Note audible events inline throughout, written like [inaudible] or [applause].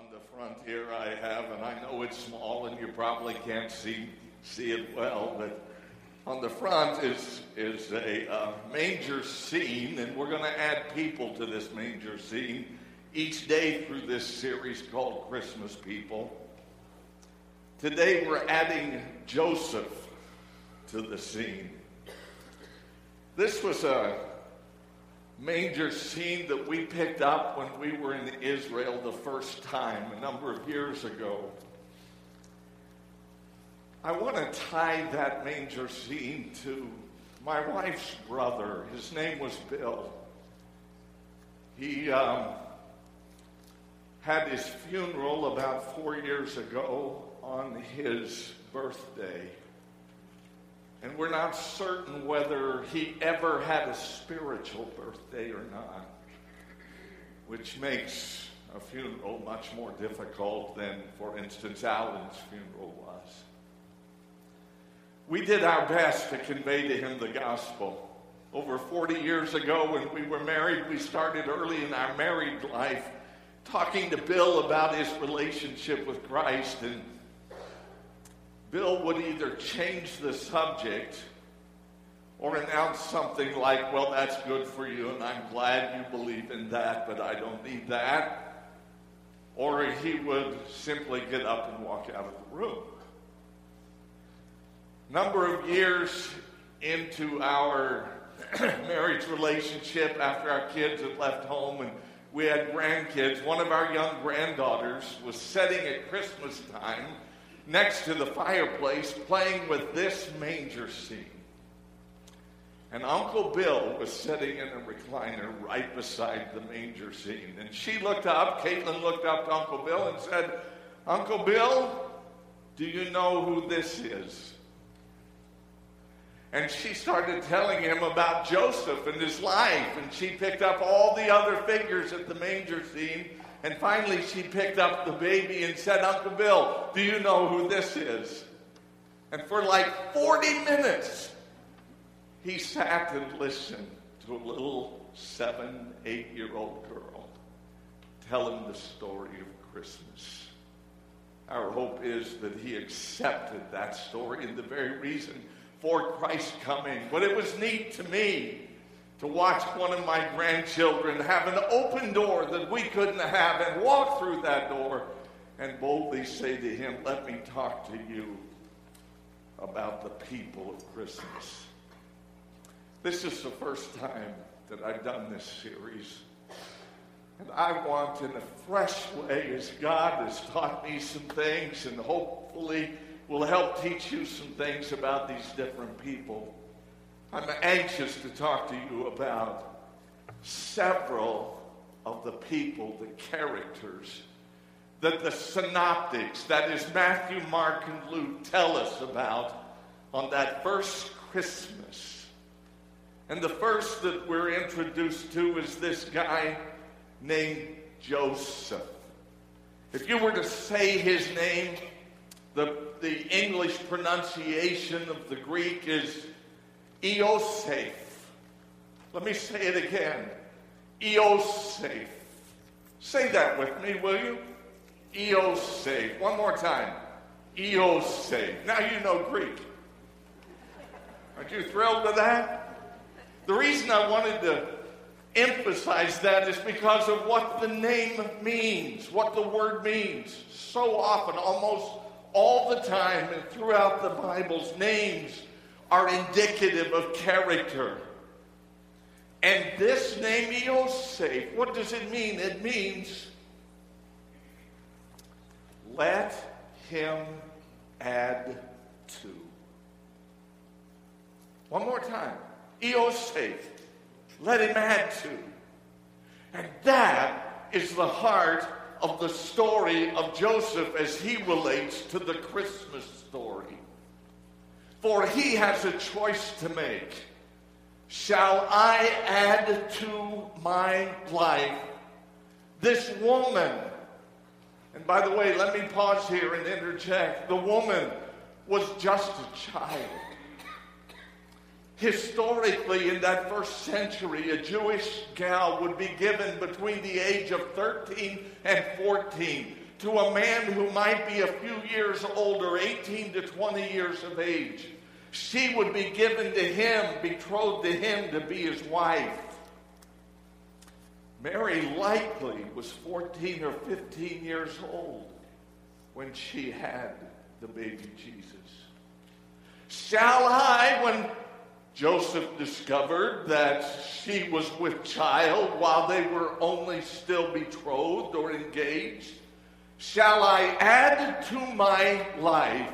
on the front here I have, and I know it's small and you probably can't see, see it well, but on the front is, is a uh, manger scene, and we're going to add people to this manger scene each day through this series called Christmas People. Today we're adding Joseph to the scene. This was a manger scene that we picked up when we were in Israel the first time a number of years ago. I want to tie that manger scene to my wife's brother. His name was Bill. He um, had his funeral about four years ago on his birthday. And we're not certain whether he ever had a spiritual birthday or not, which makes a funeral much more difficult than, for instance, Alan's funeral was. We did our best to convey to him the gospel. Over 40 years ago, when we were married, we started early in our married life talking to Bill about his relationship with Christ and Bill would either change the subject or announce something like, Well, that's good for you, and I'm glad you believe in that, but I don't need that. Or he would simply get up and walk out of the room. Number of years into our [clears throat] marriage relationship, after our kids had left home and we had grandkids, one of our young granddaughters was sitting at Christmas time next to the fireplace playing with this manger scene. And Uncle Bill was sitting in a recliner right beside the manger scene. And she looked up, Caitlin looked up to Uncle Bill and said, Uncle Bill, do you know who this is? And she started telling him about Joseph and his life. And she picked up all the other figures at the manger scene and finally, she picked up the baby and said, Uncle Bill, do you know who this is? And for like 40 minutes, he sat and listened to a little seven, eight year old girl tell him the story of Christmas. Our hope is that he accepted that story and the very reason for Christ coming. But it was neat to me to watch one of my grandchildren have an open door that we couldn't have and walk through that door and boldly say to him, Let me talk to you about the people of Christmas. This is the first time that I've done this series. And I want, in a fresh way, as God has taught me some things and hopefully will help teach you some things about these different people I'm anxious to talk to you about several of the people, the characters that the synoptics, that is Matthew, Mark, and Luke, tell us about on that first Christmas. And the first that we're introduced to is this guy named Joseph. If you were to say his name, the, the English pronunciation of the Greek is Eoseph. Let me say it again. Eoseph. Say that with me, will you? Eoseph. One more time. Eoseph. Now you know Greek. Aren't you thrilled with that? The reason I wanted to emphasize that is because of what the name means, what the word means. So often, almost all the time, and throughout the Bible's names are indicative of character. And this name, Yosef, what does it mean? It means let him add to. One more time. Yosef, let him add to. And that is the heart of the story of Joseph as he relates to the Christmas story. For he has a choice to make. Shall I add to my life this woman? And by the way, let me pause here and interject. The woman was just a child. Historically, in that first century, a Jewish gal would be given between the age of 13 and 14 to a man who might be a few years older, 18 to 20 years of age. She would be given to him, betrothed to him to be his wife. Mary likely was 14 or 15 years old when she had the baby Jesus. Shall I, when Joseph discovered that she was with child while they were only still betrothed or engaged, shall I add to my life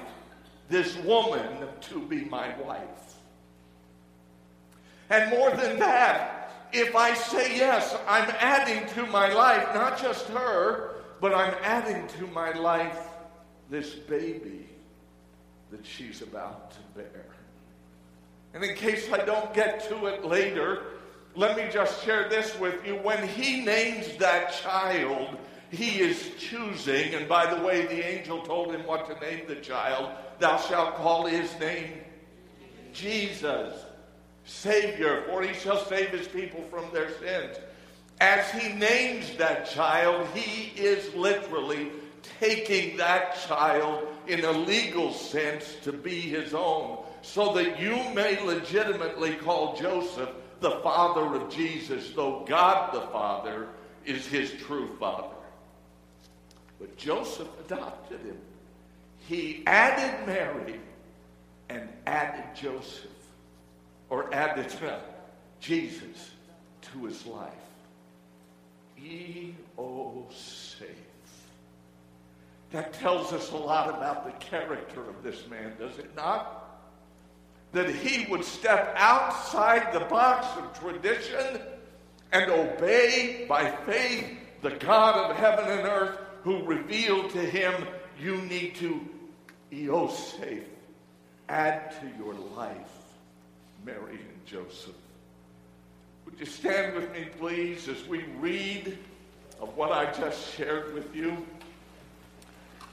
this woman to be my wife? And more than that, if I say yes, I'm adding to my life not just her, but I'm adding to my life this baby that she's about to bear. And in case I don't get to it later, let me just share this with you. When he names that child, he is choosing, and by the way, the angel told him what to name the child. Thou shalt call his name Jesus, Savior, for he shall save his people from their sins. As he names that child, he is literally taking that child in a legal sense to be his own, so that you may legitimately call Joseph the father of Jesus, though God the Father is his true father. But Joseph adopted him. He added Mary and added Joseph, or added uh, Jesus to his life. E O safe. That tells us a lot about the character of this man, does it not? That he would step outside the box of tradition and obey by faith the God of heaven and earth who revealed to him, you need to, Yosef, add to your life Mary and Joseph. Would you stand with me, please, as we read of what I just shared with you?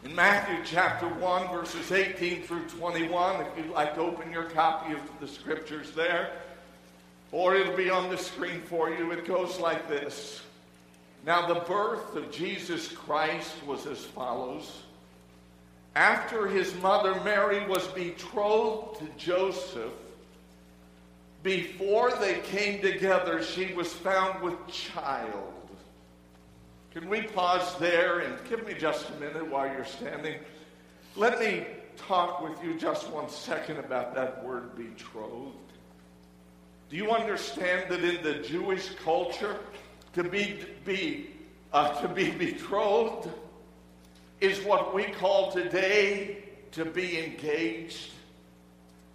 In Matthew chapter 1, verses 18 through 21, if you'd like to open your copy of the scriptures there, or it'll be on the screen for you, it goes like this. Now, the birth of Jesus Christ was as follows. After his mother Mary was betrothed to Joseph, before they came together, she was found with child. Can we pause there and give me just a minute while you're standing? Let me talk with you just one second about that word betrothed. Do you understand that in the Jewish culture, to be, be, uh, to be betrothed is what we call today to be engaged.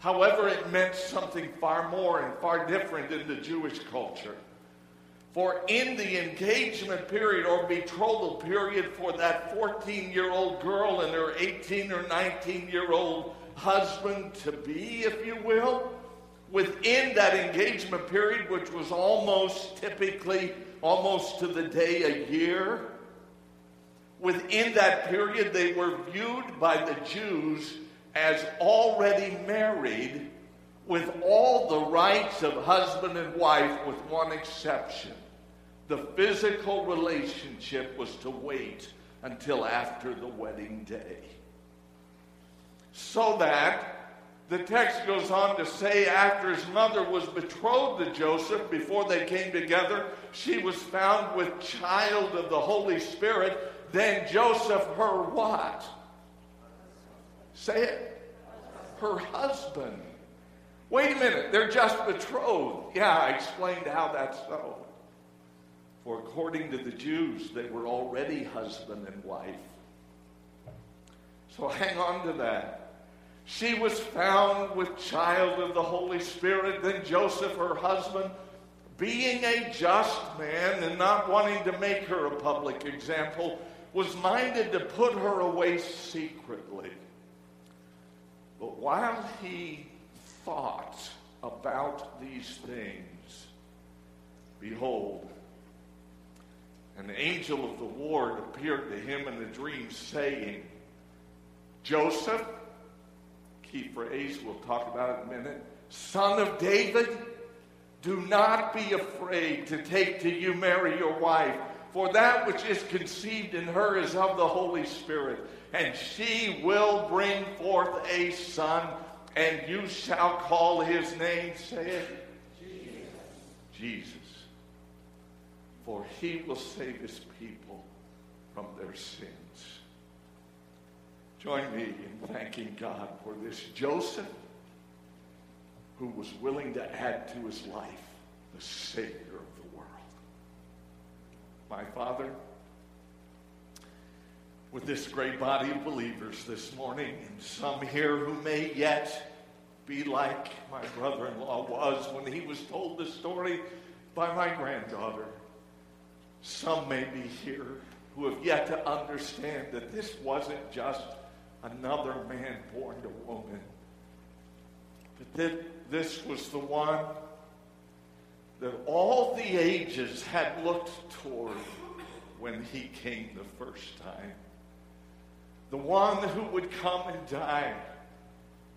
However, it meant something far more and far different in the Jewish culture. For in the engagement period or betrothal period for that 14 year old girl and her 18 or 19 year old husband to be, if you will, within that engagement period, which was almost typically almost to the day a year. Within that period, they were viewed by the Jews as already married with all the rights of husband and wife, with one exception. The physical relationship was to wait until after the wedding day. So that the text goes on to say, after his mother was betrothed to Joseph, before they came together, she was found with child of the Holy Spirit. Then Joseph, her what? Say it. Her husband. Wait a minute, they're just betrothed. Yeah, I explained how that's so. For according to the Jews, they were already husband and wife. So hang on to that. She was found with child of the Holy Spirit. Then Joseph, her husband, being a just man and not wanting to make her a public example, was minded to put her away secretly. But while he thought about these things, behold, an angel of the Lord appeared to him in a dream, saying, Joseph, phrase, we'll talk about it in a minute. Son of David, do not be afraid to take to you Mary, your wife, For that which is conceived in her is of the Holy Spirit, and she will bring forth a son, and you shall call his name, say it, Jesus. Jesus. For he will save his people from their sins. Join me in thanking God for this Joseph who was willing to add to his life the Savior of the world. My Father, with this great body of believers this morning, and some here who may yet be like my brother in law was when he was told the story by my granddaughter. Some may be here who have yet to understand that this wasn't just another man born to woman, but that this was the one that all the ages had looked toward when he came the first time. The one who would come and die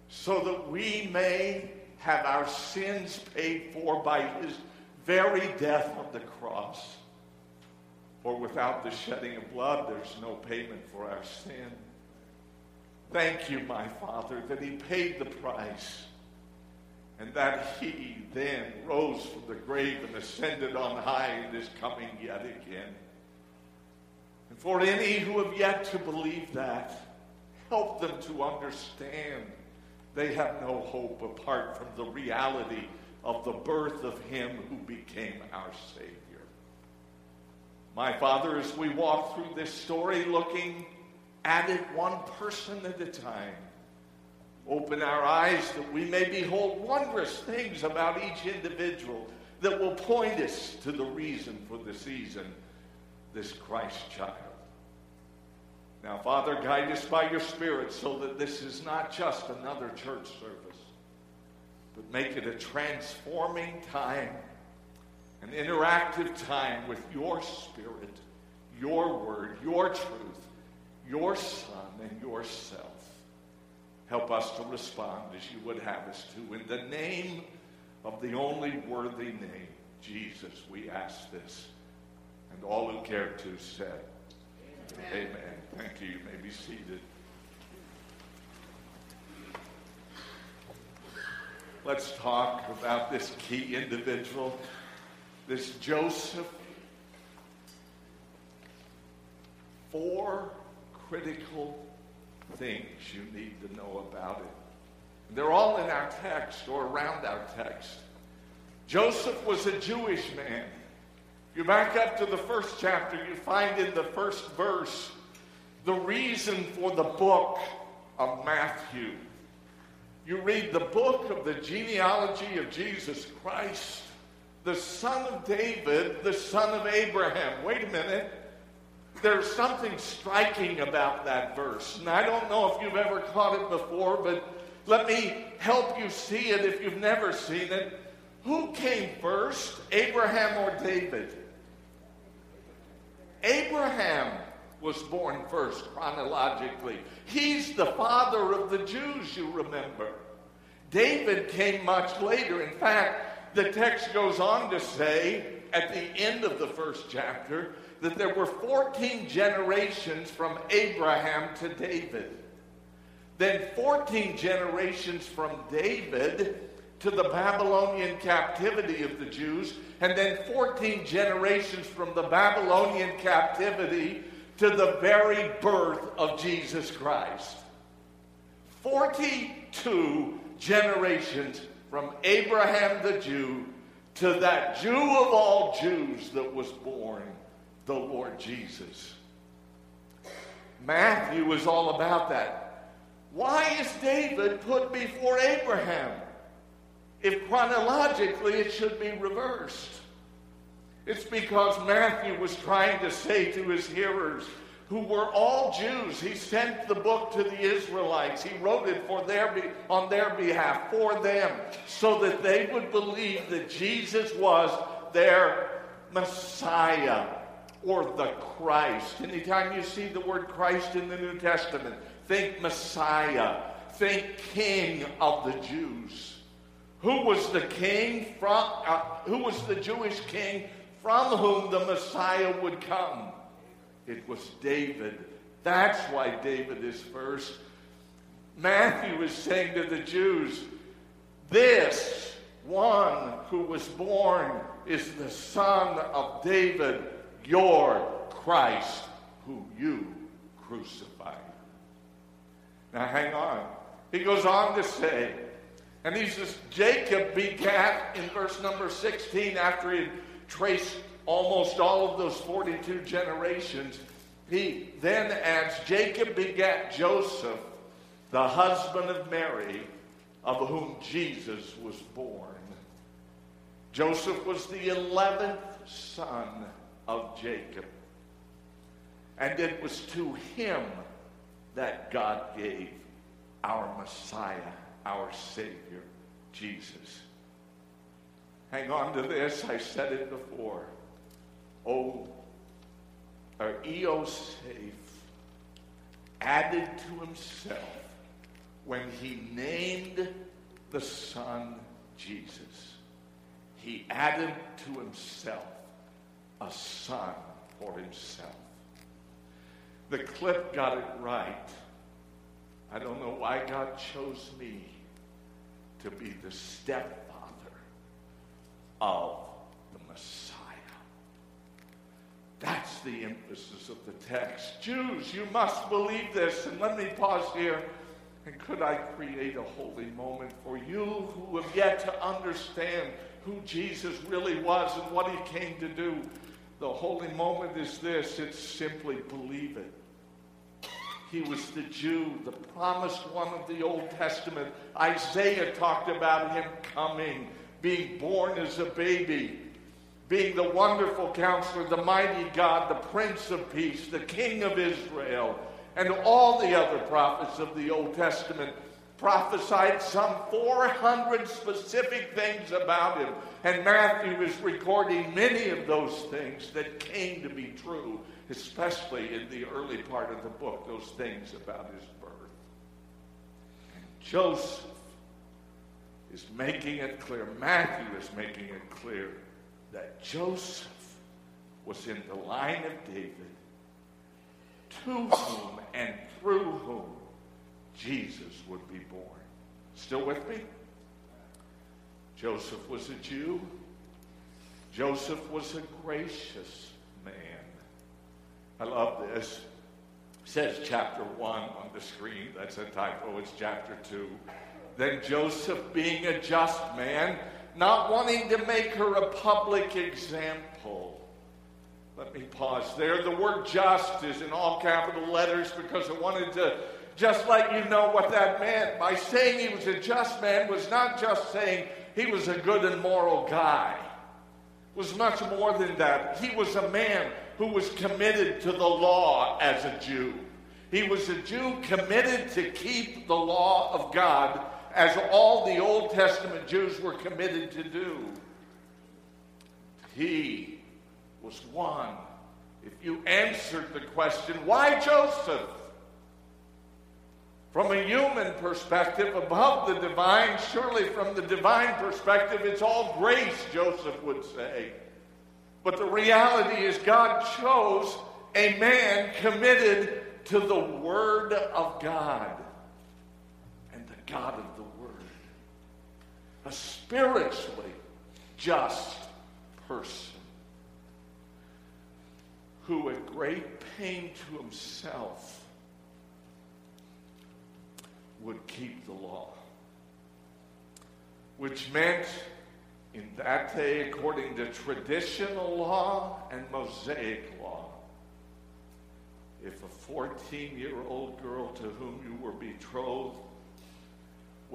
so that we may have our sins paid for by his very death on the cross. For without the shedding of blood, there's no payment for our sin. Thank you, my Father, that he paid the price and that he then rose from the grave and ascended on high and is coming yet again. And for any who have yet to believe that, help them to understand they have no hope apart from the reality of the birth of him who became our Savior. My Father, as we walk through this story looking at it one person at a time, open our eyes that we may behold wondrous things about each individual that will point us to the reason for the season, this Christ child. Now, Father, guide us by your Spirit so that this is not just another church service, but make it a transforming time, an interactive time with your Spirit, your Word, your truth, your Son, and yourself. Help us to respond as you would have us to. In the name of the only worthy name, Jesus, we ask this. And all who care to said, Amen. Amen. Thank you. You may be seated. Let's talk about this key individual, this Joseph. Four critical things you need to know about it. They're all in our text or around our text. Joseph was a Jewish man. You back up to the first chapter, you find in the first verse the reason for the book of Matthew. You read the book of the genealogy of Jesus Christ, the son of David, the son of Abraham. Wait a minute. There's something striking about that verse. And I don't know if you've ever caught it before, but let me help you see it if you've never seen it. Who came first, Abraham or David? Abraham was born first chronologically. He's the father of the Jews, you remember. David came much later. In fact, the text goes on to say at the end of the first chapter that there were 14 generations from Abraham to David. Then 14 generations from David to the Babylonian captivity of the Jews, and then 14 generations from the Babylonian captivity to the very birth of Jesus Christ. 42 generations from Abraham the Jew to that Jew of all Jews that was born, the Lord Jesus. Matthew is all about that. Why is David put before Abraham? if chronologically it should be reversed. It's because Matthew was trying to say to his hearers, who were all Jews, he sent the book to the Israelites. He wrote it for their be- on their behalf, for them, so that they would believe that Jesus was their Messiah or the Christ. Anytime you see the word Christ in the New Testament, think Messiah, think King of the Jews who was the king from, uh, who was the Jewish king from whom the Messiah would come. It was David. That's why David is first. Matthew is saying to the Jews, This one who was born is the son of David, your Christ, who you crucified. Now hang on. He goes on to say, and he says, Jacob begat in verse number 16 after he traced almost all of those 42 generations. He then adds, Jacob begat Joseph, the husband of Mary, of whom Jesus was born. Joseph was the 11th son of Jacob. And it was to him that God gave our Messiah, our Savior, Jesus. Hang on to this. I said it before. Oh, or Eosaph added to himself when he named the Son Jesus. He added to himself a son for himself. The clip got it right. I don't know why God chose me to be the stepfather of the Messiah. That's the emphasis of the text. Jews, you must believe this. And let me pause here. And could I create a holy moment for you who have yet to understand who Jesus really was and what he came to do? The holy moment is this it's simply believe it. He was the Jew, the promised one of the Old Testament. Isaiah talked about him coming, being born as a baby, being the wonderful counselor, the mighty God, the Prince of Peace, the King of Israel, and all the other prophets of the Old Testament prophesied some 400 specific things about him. And Matthew is recording many of those things that came to be true especially in the early part of the book, those things about his birth. Joseph is making it clear, Matthew is making it clear that Joseph was in the line of David, to whom and through whom Jesus would be born. Still with me? Joseph was a Jew. Joseph was a gracious man. I love this. It says chapter 1 on the screen. That's a typo. Oh, it's chapter 2. Then Joseph, being a just man, not wanting to make her a public example. Let me pause there. The word just is in all capital letters because I wanted to just let you know what that meant. By saying he was a just man was not just saying he was a good and moral guy. It was much more than that. He was a man who was committed to the law as a Jew. He was a Jew committed to keep the law of God as all the Old Testament Jews were committed to do. He was one. If you answered the question, why Joseph? From a human perspective, above the divine, surely from the divine perspective, it's all grace, Joseph would say. But the reality is, God chose a man committed to the Word of God and the God of. A spiritually just person who, at great pain to himself, would keep the law, which meant in that day, according to traditional law and Mosaic law, if a 14 year old girl to whom you were betrothed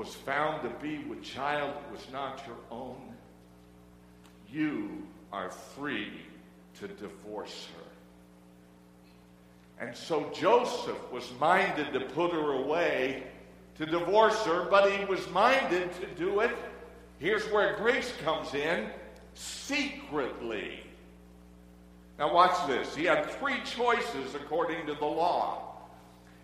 was found to be with child was not your own, you are free to divorce her. And so Joseph was minded to put her away, to divorce her, but he was minded to do it Here's where grace comes in secretly. Now, watch this. He had three choices according to the law.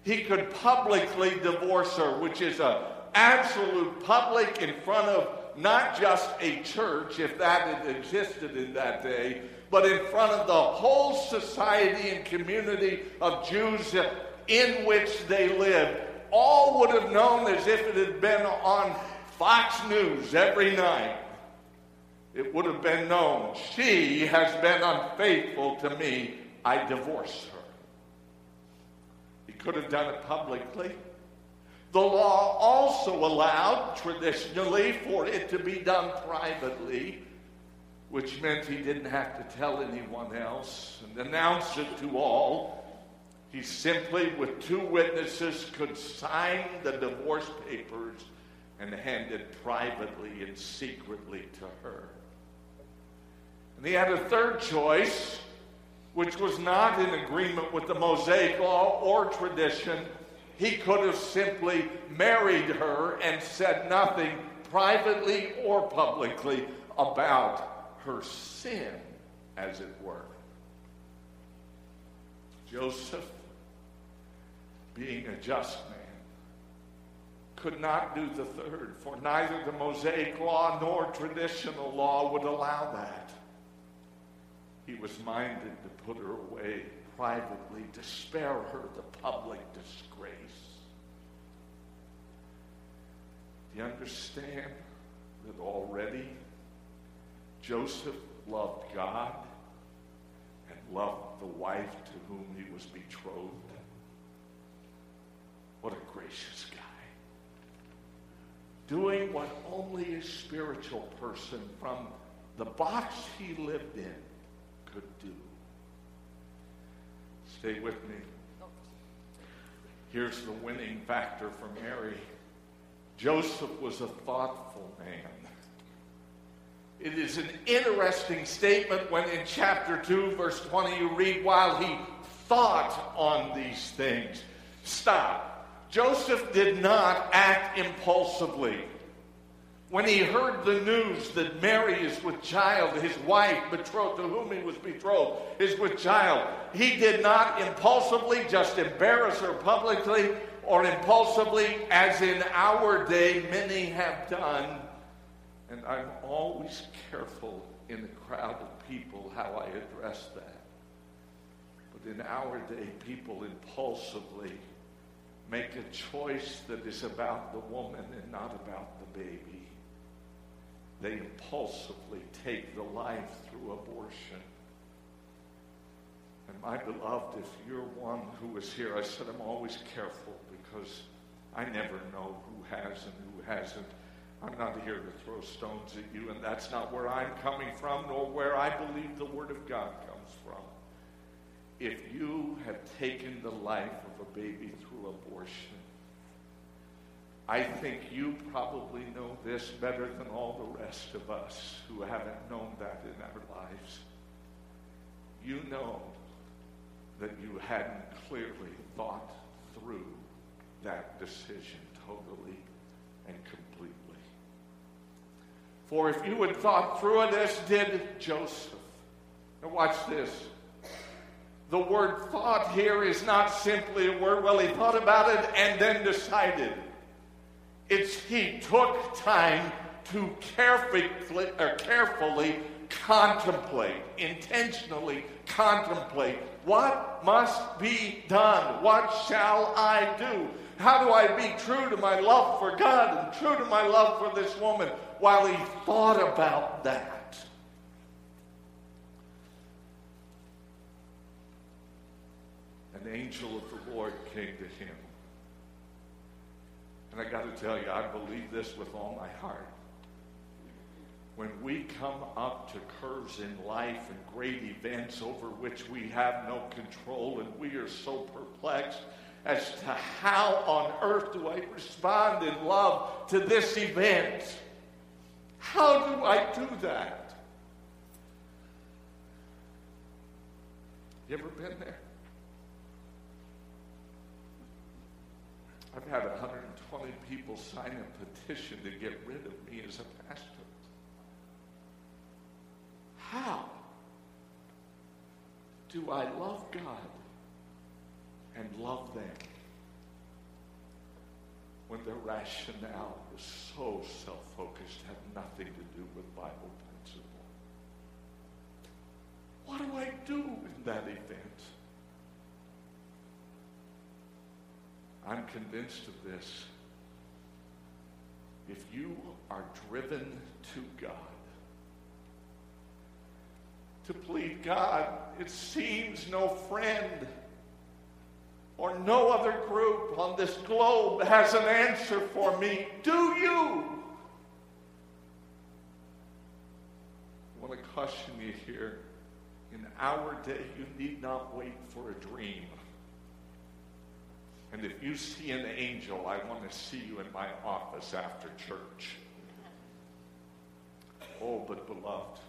He could publicly divorce her, which is an absolute public in front of not just a church, if that had existed in that day, but in front of the whole society and community of Jews in which they lived. All would have known as if it had been on Fox News every night. It would have been known she has been unfaithful to me. I divorce her. He could have done it publicly. The law also allowed, traditionally, for it to be done privately, which meant he didn't have to tell anyone else and announce it to all. He simply, with two witnesses, could sign the divorce papers and hand it privately and secretly to her. And he had a third choice, which was not in agreement with the Mosaic law or tradition he could have simply married her and said nothing privately or publicly about her sin, as it were. Joseph, being a just man, could not do the third, for neither the Mosaic law nor traditional law would allow that. He was minded to put her away privately to spare her the public disgrace. Do you understand that already Joseph loved God and loved the wife to whom he was betrothed? What a gracious guy. Doing what only a spiritual person from the box he lived in could do. Stay with me. Here's the winning factor for Mary Joseph was a thoughtful man. It is an interesting statement when in chapter 2, verse 20, you read, while he thought on these things. Stop. Joseph did not act impulsively. When he heard the news that Mary is with child, his wife, betrothed, to whom he was betrothed, is with child, he did not impulsively just embarrass her publicly or impulsively, as in our day many have done. And I'm always careful in a crowd of people how I address that. But in our day, people impulsively make a choice that is about the woman and not about the baby they impulsively take the life through abortion. And my beloved, if you're one who is here, I said I'm always careful because I never know who has and who hasn't. I'm not here to throw stones at you, and that's not where I'm coming from, nor where I believe the Word of God comes from. If you have taken the life of a baby through abortion, I think you probably know this better than all the rest of us who haven't known that in our lives. You know that you hadn't clearly thought through that decision totally and completely. For if you had thought through it as did Joseph, now watch this. The word thought here is not simply a word, well, he thought about it and then decided. It's he took time to carefully, or carefully contemplate, intentionally contemplate what must be done? What shall I do? How do I be true to my love for God and true to my love for this woman while he thought about that? An angel of the Lord came to him and I got to tell you, I believe this with all my heart. When we come up to curves in life and great events over which we have no control and we are so perplexed as to how on earth do I respond in love to this event? How do I do that? You ever been there? I've had 120 people sign a petition to get rid of me as a pastor. How do I love God and love them when their rationale is so self focused, had nothing to do with Bible principle. What do I do in that event? I'm convinced of this. If you are driven to God, to plead God, it seems no friend or no other group on this globe has an answer for me. Do you? I want to caution you here. In our day, you need not wait for a dream. And if you see an angel, I want to see you in my office after church. Oh, but beloved,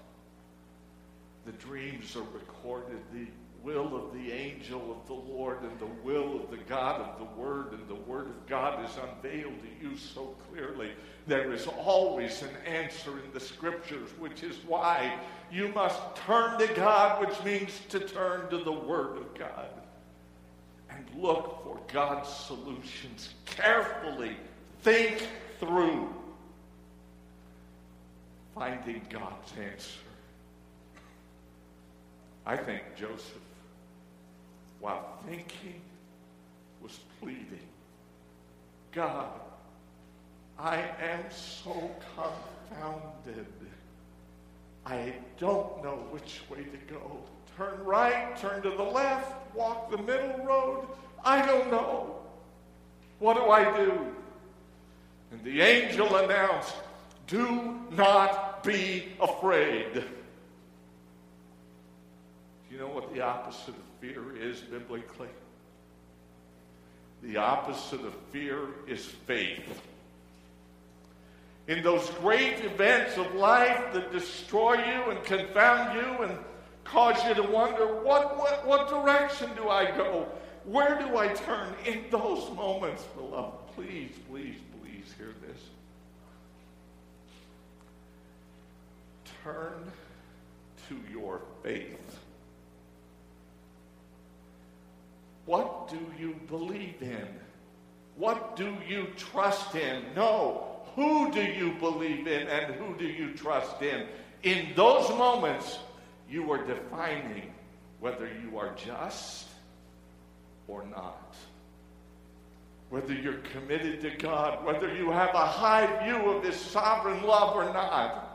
the dreams are recorded. The will of the angel of the Lord and the will of the God of the Word and the Word of God is unveiled to you so clearly. There is always an answer in the Scriptures, which is why you must turn to God, which means to turn to the Word of God and look for God's solutions carefully. Think through finding God's answer. I think Joseph while thinking was pleading, God, I am so confounded. I don't know which way to go. Turn right, turn to the left, walk the middle road. I don't know. What do I do? And the angel announced, Do not be afraid. Do you know what the opposite of fear is biblically? The opposite of fear is faith. In those great events of life that destroy you and confound you and cause you to wonder, what, what, what direction do I go? Where do I turn? In those moments, beloved, please, please, please hear this. Turn to your faith. What do you believe in? What do you trust in? No. Who do you believe in and who do you trust in? In those moments, you are defining whether you are just or not. Whether you're committed to God, whether you have a high view of His sovereign love or not.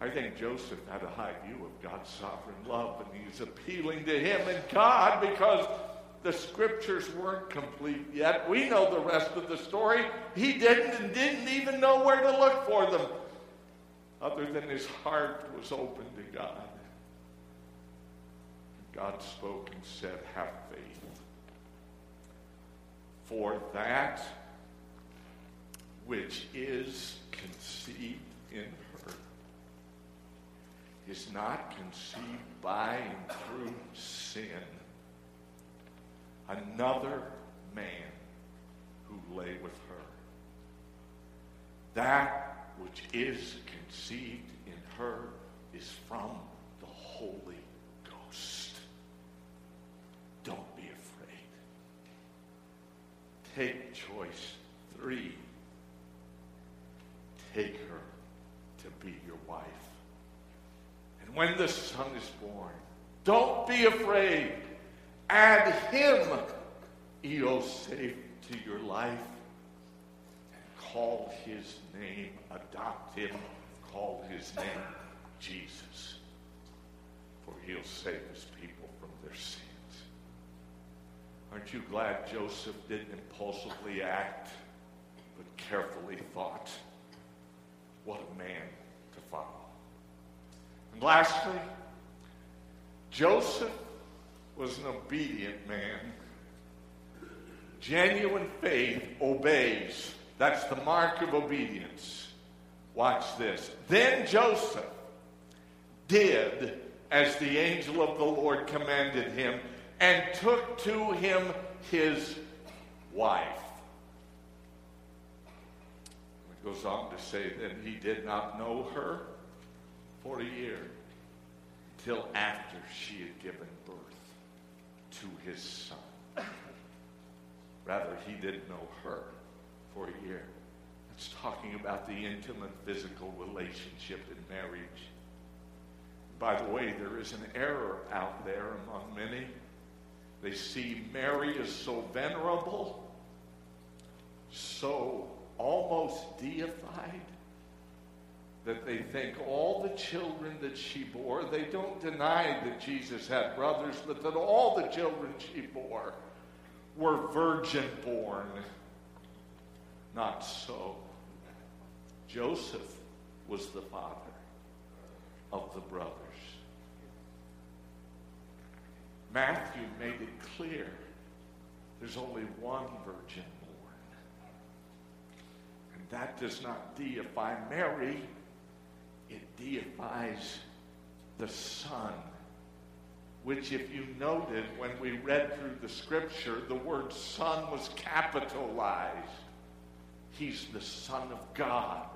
I think Joseph had a high view of God's sovereign love, and he's appealing to him and God because the scriptures weren't complete yet. We know the rest of the story. He didn't and didn't even know where to look for them, other than his heart was open to God. God spoke and said, Have faith. For that which is conceived in her is not conceived by and through sin. Another man who lay with her. That which is conceived in her is from the Holy Ghost. Don't be afraid. Take choice three. Take her to be your wife And when the Son is born. Don't be afraid. Add him, Eoseph, to your life call his name, adopt him, call his name Jesus. For he'll save his people from their sins. Aren't you glad Joseph didn't impulsively act, but carefully thought? What a man to follow. And lastly, Joseph was an obedient man. Genuine faith obeys. That's the mark of obedience. Watch this. Then Joseph did as the angel of the Lord commanded him and took to him his wife. It goes on to say that he did not know her for a year till after she had given birth to his son. Rather, he didn't know her for a year. It's talking about the intimate physical relationship in marriage. By the way, there is an error out there among many. They see Mary as so venerable, so almost deified, that they think all the children that she bore, they don't deny that Jesus had brothers, but that all the children she bore were virgin born. Not so. Joseph was the father of the brothers. Matthew made it clear there's only one virgin born. And that does not deify Mary, it deifies the Son. Which, if you noted when we read through the scripture, the word Son was capitalized. He's the Son of God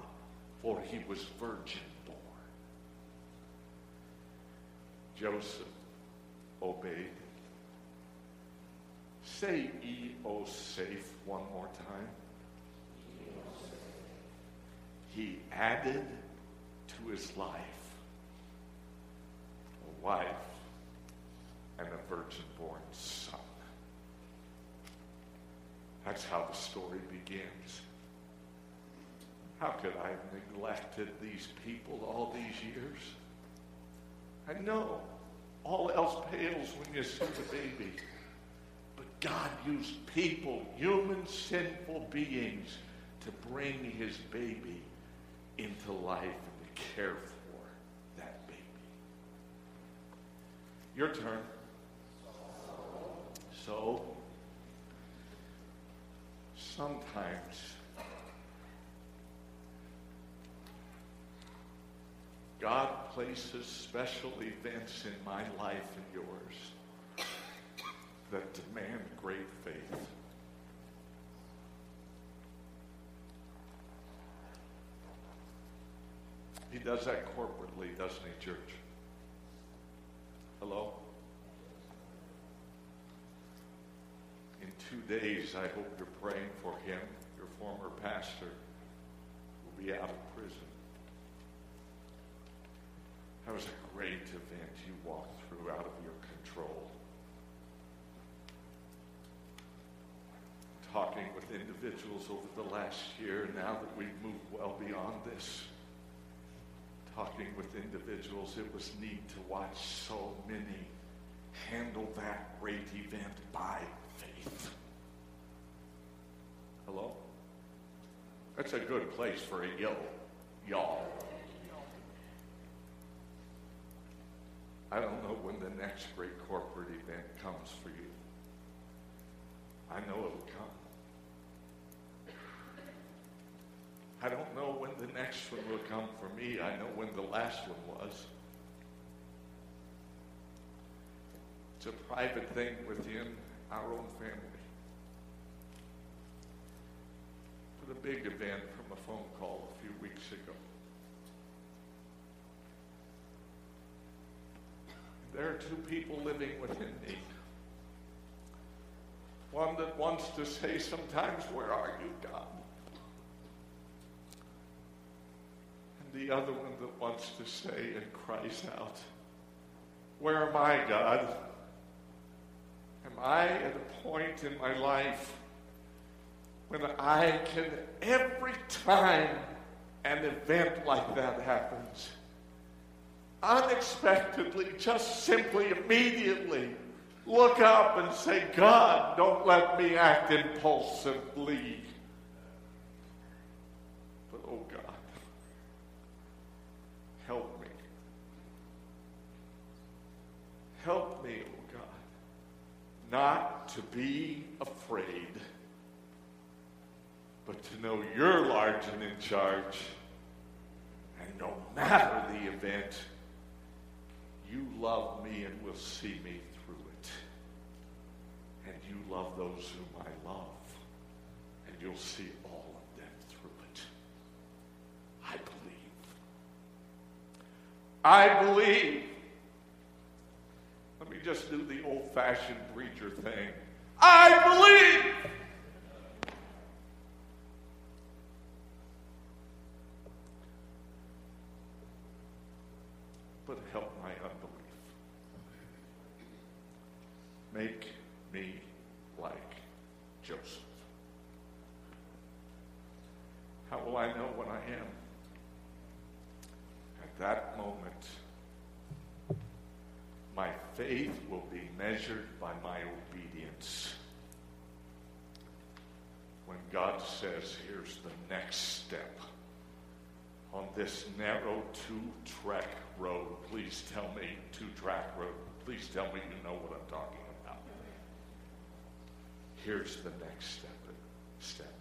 for he was virgin born. Joseph obeyed. Say E O safe one more time. He added to his life a wife and a virgin born son. That's how the story begins. How could I have neglected these people all these years? I know all else pales when you see the baby. But God used people, human sinful beings, to bring his baby into life and to care for that baby. Your turn. So, sometimes God places special events in my life and yours that demand great faith. He does that corporately, doesn't he, church? Hello? In two days, I hope you're praying for him. Your former pastor will be out of prison. That was a great event you walked through out of your control. Talking with individuals over the last year, now that we've moved well beyond this, talking with individuals, it was neat to watch so many handle that great event by faith. Hello? That's a good place for a yo, y'all. I don't know when the next great corporate event comes for you. I know it'll come. I don't know when the next one will come for me. I know when the last one was. It's a private thing within our own family. For the big event from a phone call a few weeks ago. There are two people living within me. One that wants to say sometimes, Where are you, God? And the other one that wants to say and cries out, Where am I, God? Am I at a point in my life when I can, every time an event like that happens, unexpectedly, just simply, immediately look up and say, God, don't let me act impulsively. But oh God, help me. Help me, oh God, not to be afraid, but to know you're large and in charge. And no matter the event, you love me and will see me through it. And you love those whom I love, and you'll see all of them through it. I believe. I believe. Let me just do the old fashioned preacher thing. I believe. How will I know when I am? At that moment, my faith will be measured by my obedience. When God says, here's the next step on this narrow two track road, please tell me, two track road, please tell me you know what I'm talking about. Here's the next step. Step.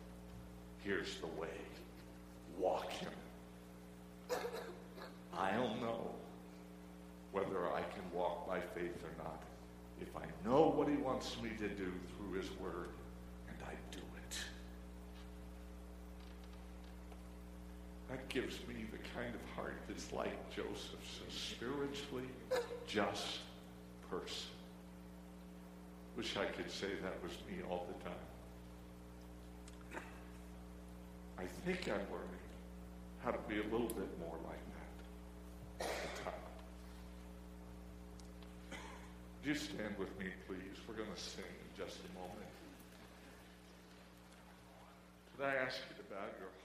Here's the way. Walk him. I'll know whether I can walk by faith or not if I know what he wants me to do through his word and I do it. That gives me the kind of heart that's like Joseph's, a spiritually just person. Wish I could say that was me all the time. I think I'm learning how to be a little bit more like that all the time. Would you stand with me, please? We're going to sing in just a moment. Could I ask you to bow your?